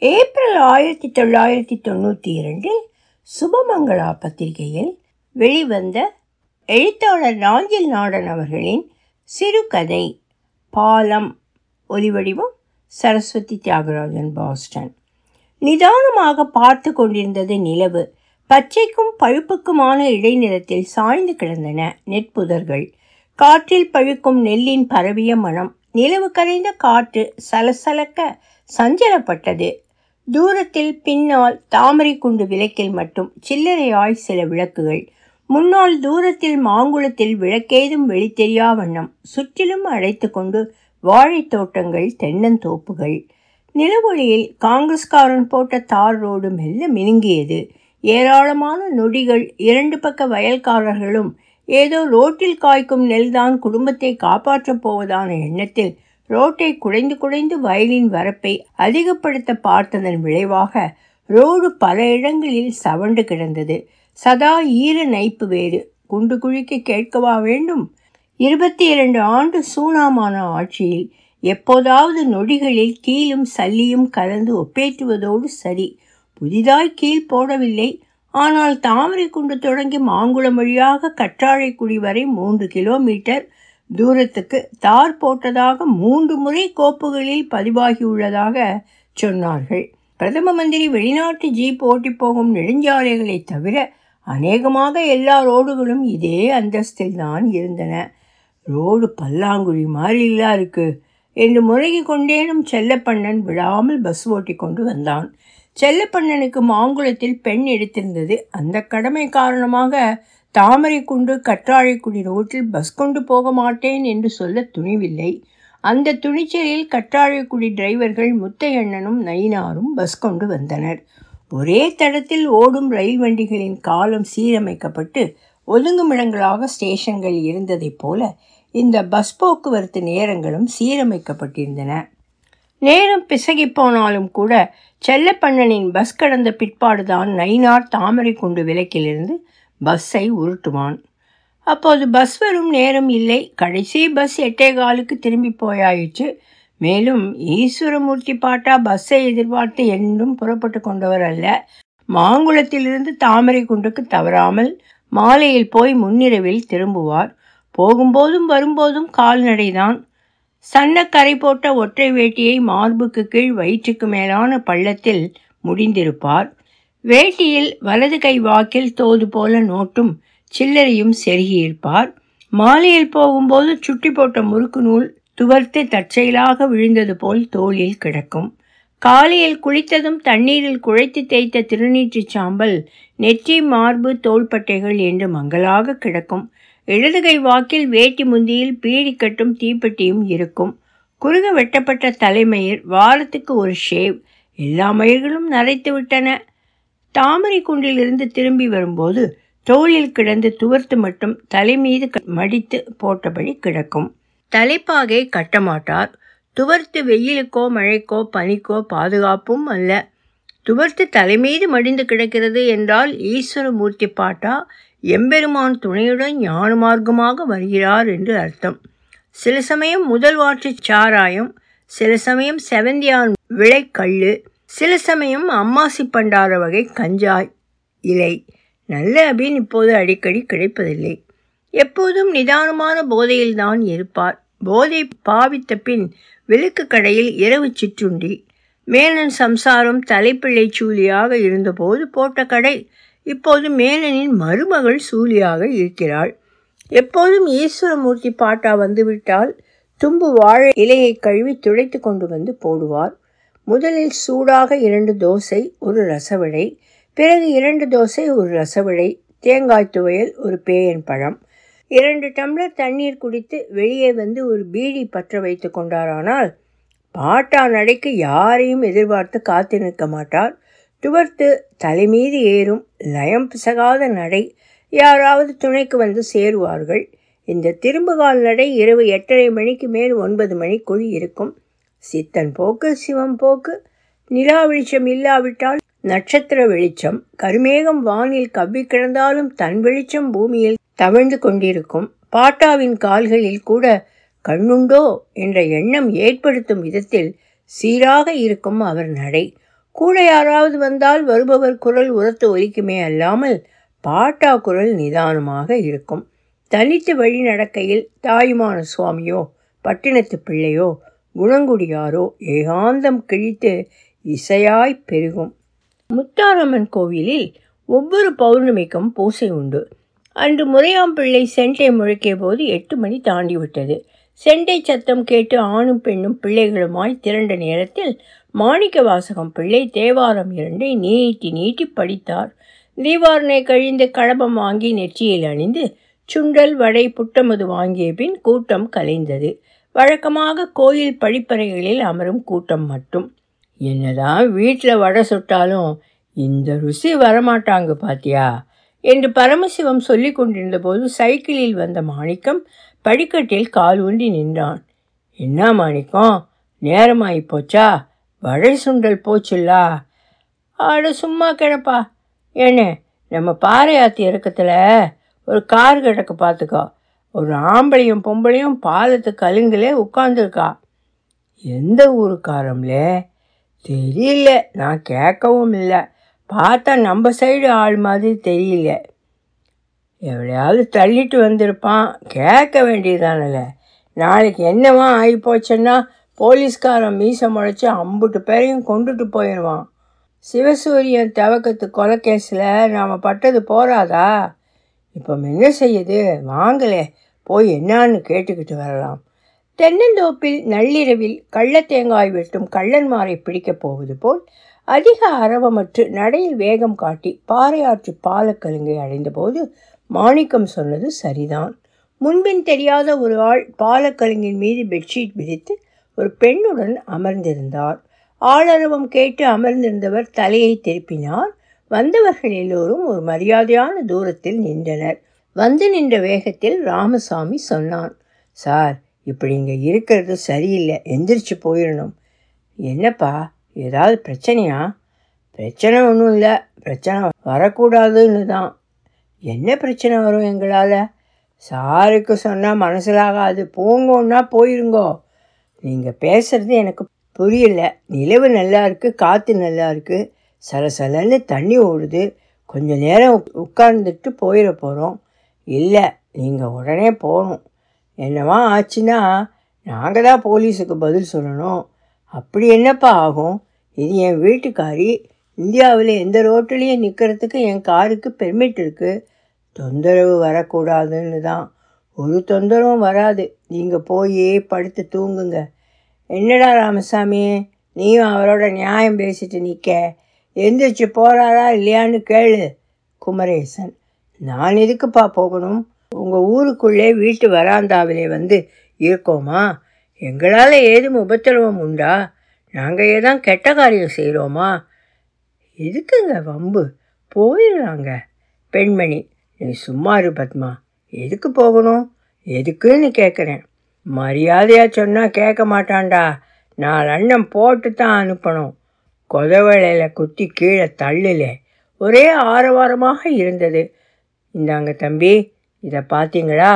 April ஆயிரத்தி தொள்ளாயிரத்தி தொண்ணூற்றி இரண்டில் சுபமங்களா பத்திரிகையில் வெளிவந்த எழுத்தாளர் நாஞ்சில் நாடன் அவர்களின் சிறுகதை பாலம் ஒலிவடிவம் சரஸ்வதி தியாகராஜன் பாஸ்டன். நிதானமாக பார்த்து கொண்டிருந்தது நிலவு. பச்சைக்கும் பழுப்புக்குமான இடைநிலத்தில் சாய்ந்து கிடந்தன நெற்புதர்கள். காற்றில் பழுக்கும் நெல்லின் பரவிய மனம். நிலவு கரைந்த காற்று சலசலக்க சஞ்சலப்பட்டது. தூரத்தில் பின்னால் தாமரை குண்டு விளக்கில் மட்டும் சில்லறையாய் சில விளக்குகள். முன்னால் தூரத்தில் மாங்குளத்தில் விளக்கேதும் வெளித்தெரியா வண்ணம். சுற்றிலும் அழைத்து கொண்டு வாழைத் தோட்டங்கள் தென்னந்தோப்புகள் நிலவொளியில் காங்கிரஸ்காரன் போட்ட தார் ரோடு மெல்ல மினுங்கியது. ஏராளமான நொடிகள் இரண்டு பக்க வயல்காரர்களும் ஏதோ ரோட்டில் காய்க்கும் நெல்தான் குடும்பத்தை காப்பாற்றப் போவதான எண்ணத்தில் ரோட்டை குடைந்து குடைந்து வயலின் வரப்பை அதிகப்படுத்த பார்த்ததன் விளைவாக ரோடு பல இடங்களில் சவண்டு கிடந்தது. சதா ஈர நைப்பு வேறு. குண்டு குழிக்க கேட்கவா வேண்டும்? இருபத்தி இரண்டு ஆண்டு சூனாமான ஆட்சியில் எப்போதாவது நொடிகளில் கீழும் சல்லியும் கலந்து ஒப்பேற்றுவதோடு சரி. புதிதாய் கீழ் போடவில்லை. ஆனால் தாமரை குண்டு தொடங்கி மாங்குளம் வழியாக கற்றாழைக்குடி வரை மூன்று கிலோமீட்டர் தூரத்துக்கு தார் போட்டதாக மூன்று முறை கோப்புகளில் பதிவாகியுள்ளதாக சொன்னார்கள். பிரதம மந்திரி வெளிநாட்டு ஜீப் ஓட்டி போகும் நெடுஞ்சாலைகளை தவிர அநேகமாக எல்லா ரோடுகளும் இதே அந்தஸ்தில் தான் இருந்தன. ரோடு பல்லாங்குழி மாதிரிலாம் இருக்கு என்று முறைகி கொண்டேனும் செல்லப்பண்ணன் விடாமல் பஸ் ஓட்டி கொண்டு வந்தான். செல்லப்பண்ணனுக்கு மாங்குளத்தில் பெண் எடுத்திருந்தது. அந்த கடமை காரணமாக தாமரை குண்டு கற்றாழைக்குடி ரோட்டில் பஸ் கொண்டு போக மாட்டேன் என்று சொல்ல துணிவில்லை. அந்த துணிச்சலில் கற்றாழைக்குடி டிரைவர்கள் முத்தையண்ணனும் நயினாரும் பஸ் கொண்டு வந்தனர். ஒரே தடத்தில் ஓடும் ரயில் வண்டிகளின் காலம் சீரமைக்கப்பட்டு ஒதுங்குமிடங்களாக ஸ்டேஷன்கள் இருந்ததைப் போல இந்த பஸ் போக்குவரத்து நேரங்களும் சீரமைக்கப்பட்டிருந்தன. நேரம் பிசகி போனாலும் கூட செல்லப்பண்ணனின் பஸ் கடந்த பிற்பாடுதான் நயினார் தாமரை குண்டு விலக்கிலிருந்து பஸ்ஸை உருட்டுவான். அப்போது பஸ் வரும் நேரம் இல்லை. கடைசி பஸ் எட்டே காலுக்கு திரும்பி போயாயிற்று. மேலும் ஈஸ்வரமூர்த்தி பாட்டா பஸ்ஸை எதிர்பார்த்து என்றும் புறப்பட்டு கொண்டவர் அல்ல. மாங்குளத்திலிருந்து தாமரை குண்டுக்கு தவறாமல் மாலையில் போய் முன்னிரவில் திரும்புவார். போகும்போதும் வரும்போதும் கால்நடைதான். சன்ன கரை போட்ட ஒற்றை வேட்டியை மார்புக்கு கீழ் வயிற்றுக்கு மேலான பள்ளத்தில் முடிந்திருப்பார். வேட்டியில் வலது கை வாக்கில் தோது போல நோட்டும் சில்லறையும் செருகியிருப்பார். மாலையில் போகும்போது சுட்டி போட்ட முறுக்கு நூல் துவர்த்து தற்செயலாக விழுந்தது போல் தோளில் கிடக்கும். காலையில் குளித்ததும் தண்ணீரில் குழைத்து தேய்த்த திருநீற்று சாம்பல் நெற்றி மார்பு தோள்பட்டைகள் என்று மங்களாக கிடக்கும். இடதுகை வாக்கில் வேட்டி முந்தியில் பீடிக்கட்டும் தீப்பெட்டியும் இருக்கும். குறுக வெட்டப்பட்ட தலைமயிர் வாரத்துக்கு ஒரு ஷேவ். எல்லா மயிர்களும் நரைத்து விட்டன தாமரை குன்றிலிருந்து திரும்பி வரும்போது தோளில் கிடந்து துவர்த்து மட்டும் தலை மீது மடித்து போட்டபடி கிடக்கும். தலைப்பாகை கட்டமாட்டார். துவர்த்து வெயிலுக்கோ மழைக்கோ பனிக்கோ பாதுகாப்பும் அல்ல. துவர்த்து தலைமீது மடிந்து கிடக்கிறது என்றால் ஈஸ்வரமூர்த்தி பாட்டா எம்பெருமான் துணையுடன் ஞான மார்க்கமாக வருகிறார் என்று அர்த்தம். சில சமயம் முதல் வாற்று சாராயம் சில சமயம் செவந்தியான் விளைக்கல்லு சில சமயம் அம்மாசி பண்டார வகை கஞ்சாய் இலை. நல்ல அபின் இப்போது அடிக்கடி கிடைப்பதில்லை. எப்போதும் நிதானமான போதையில்தான் இருப்பார். போதை பாவித்த பின் விளக்கு கடையில் இரவு சிற்றுண்டி. மேனன் சம்சாரம் தலைப்பிள்ளை சூலியாக இருந்தபோது போட்ட கடை. இப்போது மேனனின் மருமகள் சூலியாக இருக்கிறாள். எப்போதும் ஈஸ்வரமூர்த்தி பாட்டா வந்துவிட்டால் தும்பு வாழை இலையை கழுவி துடைத்து கொண்டு வந்து போடுவார். முதலில் சூடாக இரண்டு தோசை ஒரு ரசவடை. பிறகு இரண்டு தோசை ஒரு ரசவடை தேங்காய் துவையல் ஒரு பேயன் பழம். இரண்டு டம்ளர் தண்ணீர் குடித்து வெளியே வந்து ஒரு பீடி பற்ற வைத்து கொண்டாரானால் பாட்டா நடைக்கு யாரையும் எதிர்பார்த்து காத்து நிற்க மாட்டார். துவர்த்து தலைமீது ஏறும் லயம் பிசகாத நடை யாராவது துணைக்கு வந்து சேருவார்கள். இந்த திரும்புகால் நடை இரவு எட்டரை மணிக்கு மேல் ஒன்பது மணிக்குள் இருக்கும். சித்தன் போக்கு சிவம் போக்கு. நிலா வெளிச்சம் இல்லாவிட்டால் நட்சத்திர வெளிச்சம். கருமேகம் வானில் கவ்வி கிடந்தாலும் தன் வெளிச்சம் பூமியில் தவழ்ந்து கொண்டிருக்கும். பாட்டாவின் கால்களில் கூட கண்ணுண்டோ என்ற எண்ணம் ஏற்படுத்தும் விதத்தில் சீராக இருக்கும் அவர் நடை. கூட யாராவது வந்தால் வருபவர் குரல் உரத்து ஒலிக்குமே அல்லாமல் பாட்டா குரல் நிதானமாக இருக்கும். தனித்து வழி நடக்கையில் தாயுமான சுவாமியோ பட்டினத்து பிள்ளையோ குணங்குடியாரோ ஏகாந்தம் கிழித்து இசையாய் பெருகும். முத்தாரம்மன் கோவிலில் ஒவ்வொரு பௌர்ணமிக்கும் பூசை உண்டு. அன்று முறையாம் பிள்ளை செண்டை முழக்கிய போது எட்டு மணி தாண்டிவிட்டது. செண்டை சத்தம் கேட்டு ஆணும் பெண்ணும் பிள்ளைகளுமாய் திரண்ட நேரத்தில் மாணிக்க வாசகம் பிள்ளை தேவாரம் இரண்டை நீட்டி நீட்டி படித்தார். தீவாரனை கழிந்து கடபம் வாங்கி நெற்றியில் அணிந்து சுண்டல் வடை புட்டமது வாங்கிய பின் கூட்டம் கலைந்தது. வழக்கமாக கோயில் படிப்பறைகளில் அமரும் கூட்டம் மட்டும். என்னதான் வீட்டில் வடை சுட்டாலும் இந்த ருசி வரமாட்டாங்க பாத்தியா? என்று பரமசிவம் சொல்லி கொண்டிருந்த போது சைக்கிளில் வந்த மாணிக்கம் படிக்கட்டில் கால் ஊன்றி நின்றான். என்ன மாணிக்கம்? நேரமாகி போச்சா? வடை சுண்டல் போச்சுல்லா? ஆட சும்மா கிடப்பா. ஏனே நம்ம பாறையாத்தி இறக்கத்தில் ஒரு கார் கிடக்க பார்த்துக்கோ ஒரு ஆம்பளையும் பொம்பளையும் பாலத்து கலுங்கிலே உட்காந்துருக்கா எந்த ஊருக்காரம்லே? தெரியல நான் கேட்கவும் இல்லை. பார்த்தா நம்ம சைடு ஆள் மாதிரி தெரியல. எவ்வளையாவது தள்ளிட்டு வந்திருப்பான் கேட்க வேண்டியதானல. நாளைக்கு என்னவா ஆகி போச்சுன்னா போலீஸ்காரன் மீசை முளைச்சி ஐம்பட்டு பேரையும் கொண்டுட்டு போயிடுவான். சிவசூரியன் தவக்கத்து கொலைக்கேஸில் நாம் பட்டது போராதா இப்போ என்ன செய்யுது? வாங்களே போய் என்னான்னு கேட்டுக்கிட்டு வரலாம். தென்னந்தோப்பில் நள்ளிரவில் கள்ள தேங்காய் வெட்டும் கள்ளன்மாரை பிடிக்கப் போவது போல் அதிக அரவமற்று நடையில் வேகம் காட்டி பாறையாற்று பாலக்கலுங்கை அடைந்தபோது மாணிக்கம் சொன்னது சரிதான். முன்பின் தெரியாத ஒரு ஆள் பாலக்கலுங்கின் மீது பெட்ஷீட் விரித்து ஒரு பெண்ணுடன் அமர்ந்திருந்தார். ஆளரவம் கேட்டு அமர்ந்திருந்தவர் தலையை திருப்பினார். வந்தவர்கள் எல்லோரும் ஒரு மரியாதையான தூரத்தில் நின்றனர். வந்து நின்ற வேகத்தில் ராமசாமி சொன்னான் சார் இப்படி இங்கே இருக்கிறது சரியில்லை. எந்திரிச்சு போயிடணும் என்னப்பா ஏதாவது பிரச்சனையா? பிரச்சனை ஒன்றும் இல்லை. பிரச்சனை வரக்கூடாதுன்னு தான். என்ன பிரச்சனை வரும் எங்களால்? சாருக்கு சொன்னால் மனசிலாகாது. போங்கன்னா போயிருங்கோ. நீங்கள் பேசுகிறது எனக்கு புரியல. நிலவு நல்லா இருக்குது காற்று நல்லா இருக்குது சலசலன்னு தண்ணி ஓடுது. கொஞ்ச நேரம் உட்கார்ந்துட்டு போயிட போகிறோம் இல்லை நீங்கள் உடனே போகணும். என்னவா ஆச்சுன்னா நாங்கள் தான் போலீஸுக்கு பதில் சொல்லணும். அப்படி என்னப்பா ஆகும்? இது என் வீட்டுக்காரி. இந்தியாவில் எந்த ரோட்டுலேயும் நிற்கிறதுக்கு என் காருக்கு பெர்மிட் இருக்குது தொந்தரவு வரக்கூடாதுன்னு தான். ஒரு தொந்தரவும் வராது. நீங்கள் போய் படுத்து தூங்குங்க. என்னடா ராமசாமி? நீயும் அவரோட நியாயம் பேசிட்டு நிற்க எந்திரிச்சு போகிறாரா இல்லையான்னு கேளு குமரேசன். நான் எதுக்குப்பா போகணும்? உங்கள் ஊருக்குள்ளே வீட்டு வராந்தாவிலே வந்து இருக்கோமா? எங்களால் ஏதும் உபத்திரவம் உண்டா? நாங்கள் ஏதான் கெட்ட காரியம் செய்கிறோமா எதுக்குங்க வம்பு? போயிடலாங்க பெண்மணி நீ சும்மா இரு பத்மா. எதுக்கு போகணும்? எதுக்குன்னு கேட்குறேன் மரியாதையாக சொன்னால் கேட்க மாட்டான்டா. நாலு அண்ணன் போட்டு தான் அனுப்பணும். கொதவளையில் குத்தி கீழே தள்ளில ஒரே ஆரவாரமாக இருந்தது. இந்தாங்க தம்பி இதை பார்த்தீங்களா?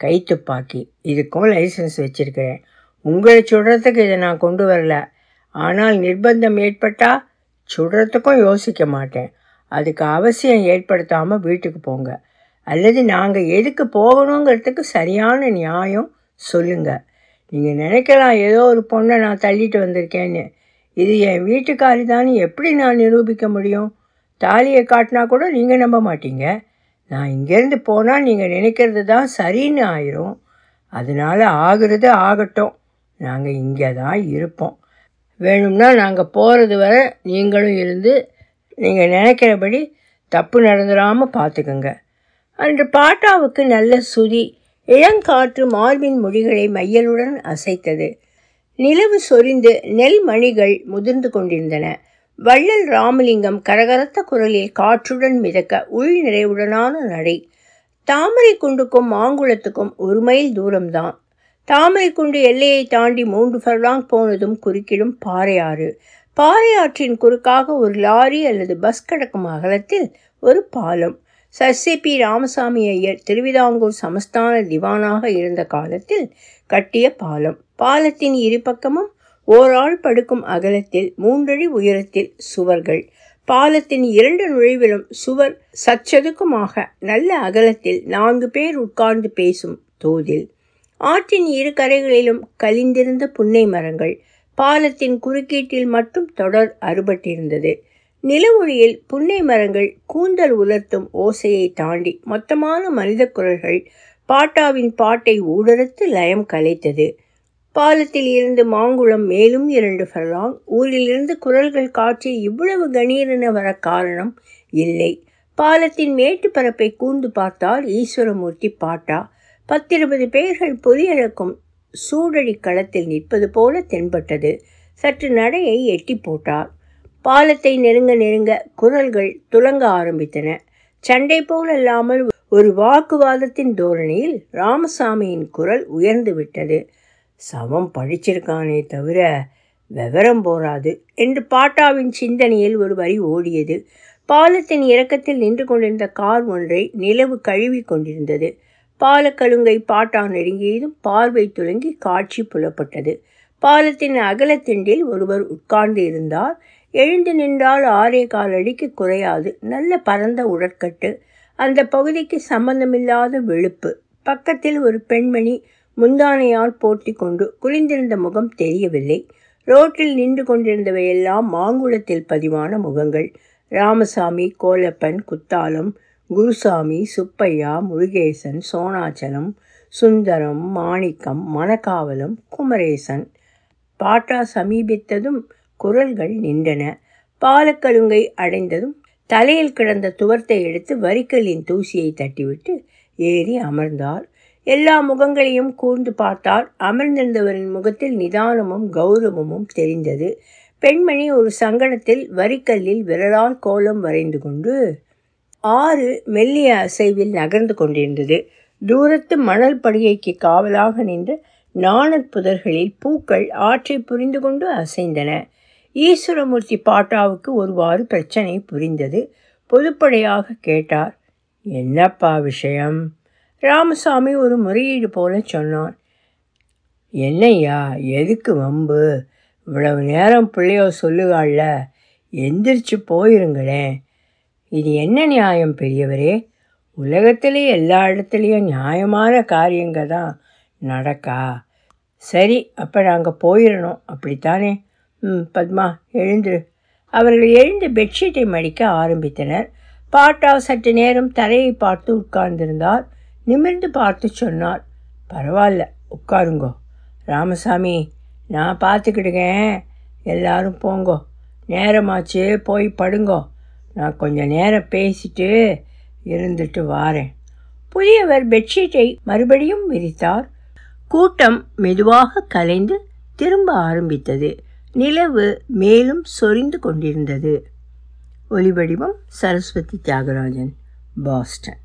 கைத்துப்பாக்கி. இதுக்கும் லைசன்ஸ் வச்சுருக்கிறேன். உங்களை சுடுறதுக்கு இதை நான் கொண்டு வரல. ஆனால் நிர்பந்தம் ஏற்பட்டால் சுடுறதுக்கும் யோசிக்க மாட்டேன். அதுக்கு அவசியம் ஏற்படுத்தாமல் வீட்டுக்கு போங்க. அல்லது நாங்கள் எதுக்கு போகணுங்கிறதுக்கு சரியான நியாயம் சொல்லுங்கள் நீங்கள் நினைக்கலாம் ஏதோ ஒரு பொண்ணை நான் தள்ளிட்டு வந்திருக்கேன்னு. இது என் வீட்டுக்காரி தான் எப்படி நான் நிரூபிக்க முடியும்? தாலியை காட்டினா கூட நீங்கள் நம்ப மாட்டீங்க. நான் இங்கேருந்து போனால் நீங்கள் நினைக்கிறது தான் சரின்னு ஆயிரும். அதனால் ஆகிறது ஆகட்டும். நாங்கள் இங்கே தான் இருப்போம். வேணும்னா நாங்கள் போகிறது வரை நீங்களும் இருந்து நீங்கள் நினைக்கிறபடி தப்பு நடந்துடாமல் பார்த்துக்குங்க அன்று பாட்டாவுக்கு நல்ல சுதி. இளங்காற்று மார்பின் மொழிகளை மையலுடன் அசைத்தது. நிலவு சொரிந்து நெல் மணிகள் முதிர்ந்து கொண்டிருந்தன. வள்ளல் ராமலிங்கம் கரகரத்த குரலில் காற்றுடன் மிதக்க உள் நிறைவுடனான நடை. தாமரை குண்டுக்கும் மாங்குளத்துக்கும் ஒரு மைல் தூரம்தான். தாமரை குண்டு எல்லையை தாண்டி மூன்று ஃபர்லாங் போனதும் குறுக்கிடும் பாறையாறு. பாறையாற்றின் குறுக்காக ஒரு லாரி அல்லது பஸ் கடக்கும் அகலத்தில் ஒரு பாலம். சர். பி. ராமசாமி ஐயர் திருவிதாங்கூர் சமஸ்தான திவானாக இருந்த காலத்தில் கட்டிய பாலம். பாலத்தின் இரு பக்கமும் ஓராள் படுக்கும் அகலத்தில் மூன்றடி உயரத்தில் சுவர்கள். பாலத்தின் இரண்டு நுழைவிலும் சுவர் சச்சதுக்குமாக நல்ல அகலத்தில் நான்கு பேர் உட்கார்ந்து பேசும் தோதில். ஆற்றின் இரு கரைகளிலும் கலிந்திருந்த புன்னை மரங்கள் பாலத்தின் குறுக்கீட்டில் மட்டும் தொடர் அறுபட்டிருந்தது. நிலவொளியில் புன்னை மரங்கள் கூந்தல் உலர்த்தும் ஓசையை தாண்டி மொத்தமான மனித குரல்கள் பாட்டாவின் பாட்டை ஊடறுத்து லயம் கலைத்தது. பாலத்தில் இருந்து மாங்குளம் மேலும் இரண்டு ஃபர்லாங் ஊரிலிருந்து குரல்கள் காட்சி இவ்வளவு கணீரென வர காரணம் இல்லை. பாலத்தின் மேட்டு பரப்பை கூர்ந்து பார்த்தால் ஈஸ்வரமூர்த்தி பாட்டா. பத்திருபது பேர்கள் பொலியழக்கும் சூடடி களத்தில் நிற்பது போல தென்பட்டது. சற்று நடையை எட்டி போட்டார். பாலத்தை நெருங்க நெருங்க குரல்கள் துலங்க ஆரம்பித்தன. சண்டை போலல்லாமல் ஒரு வாக்குவாதத்தின் தோரணையில் ராமசாமியின் குரல் உயர்ந்து விட்டது சவம் படிச்சிருக்கானே தவிர விவரம் போராது என்று பாட்டாவின் சிந்தனையில் ஒரு வரி ஓடியது. பாலத்தின் இறக்கத்தில் நின்று கொண்டிருந்த கார் ஒன்றை நிலவு கழுவி கொண்டிருந்தது. பாலக்கழுங்கை பாட்டா நெருங்கியதும் பார்வை துலங்கி காட்சி புலப்பட்டது. பாலத்தின் அகலத்திண்டில் ஒருவர் உட்கார்ந்து இருந்தார். எழுந்து நின்றால் ஆறே கால் அடிக்கு குறையாது. நல்ல பரந்த உடற்கட்டு. அந்த பகுதிக்கு சம்பந்தமில்லாத வெளுப்பு. பக்கத்தில் ஒரு பெண்மணி முந்தானையால் போட்டி கொண்டு குனிந்திருந்த முகம் தெரியவில்லை. ரோட்டில் நின்று கொண்டிருந்தவையெல்லாம் மாங்குளத்தில் பதிவான முகங்கள். ராமசாமி கோலப்பன் குத்தாலம் குருசாமி சுப்பையா முருகேசன் சோனாச்சலம் சுந்தரம் மாணிக்கம் மணக்காவலம் குமரேசன். பாட்டா சமீபித்ததும் குரல்கள் நின்றன. பாலக்கழுங்கை அடைந்ததும் தலையில் கிடந்த துவர்த்தை எடுத்து வரிக்கல்லின் தூசியை தட்டிவிட்டு ஏறி அமர்ந்தார். எல்லா முகங்களையும் கூர்ந்து பார்த்தார். அமர்ந்திருந்தவரின் முகத்தில் நிதானமும் கௌரவமும் தெரிந்தது. பெண்மணி ஒரு சங்கடத்தில் வரிக்கல்லில் விரலால் கோலம் வரைந்து கொண்டு ஆறு மெல்லிய அசைவில் நகர்ந்து கொண்டிருந்தது. தூரத்து மணல் படுகைக்கு காவலாக நின்று நாணற் புதர்களில் பூக்கள் ஆற்றை புரிந்து கொண்டு அசைந்தன. ஈஸ்வரமூர்த்தி பாட்டாவுக்கு ஒருவாறு பிரச்சனை புரிந்தது. பொதுப்படையாக கேட்டார் என்னப்பா விஷயம்? ராமசாமி ஒரு முறையீடு போல சொன்னான் என்னையா எதுக்கு வம்பு? இவ்வளவு நேரம் பிள்ளையோ சொல்லுகாள்ல எந்திரிச்சு போயிருங்களேன் இது என்ன நியாயம் பெரியவரே? உலகத்திலே எல்லா இடத்துலையும் நியாயமான காரியங்க தான் நடக்கா? சரி அப்போ நாங்கள் போயிடணும் அப்படித்தானே? ம் பத்மா எழுந்துரு. அவர்கள் எழுந்து பெட்ஷீட்டை மடிக்க ஆரம்பித்தனர். பாட்டா சற்று நேரம் தரையை பார்த்து உட்கார்ந்திருந்தார். நிமிர்ந்து பார்த்து சொன்னார். பரவாயில்ல உட்காருங்கோ. ராமசாமி நான் பார்த்துக்கிடுங்க எல்லாரும் போங்கோ. நேரமாச்சு போய் படுங்கோ. நான் கொஞ்சம் நேரம் பேசிட்டு இருந்துட்டு வாரேன். புதியவர் பெட்ஷீட்டை மறுபடியும் விரித்தார். கூட்டம் மெதுவாக கலைந்து திரும்ப ஆரம்பித்தது. நிலவு மேலும் சொரிந்து கொண்டிருந்தது. ஒலிவடிவம் சரஸ்வதி தியாகராஜன் பாஸ்டன்.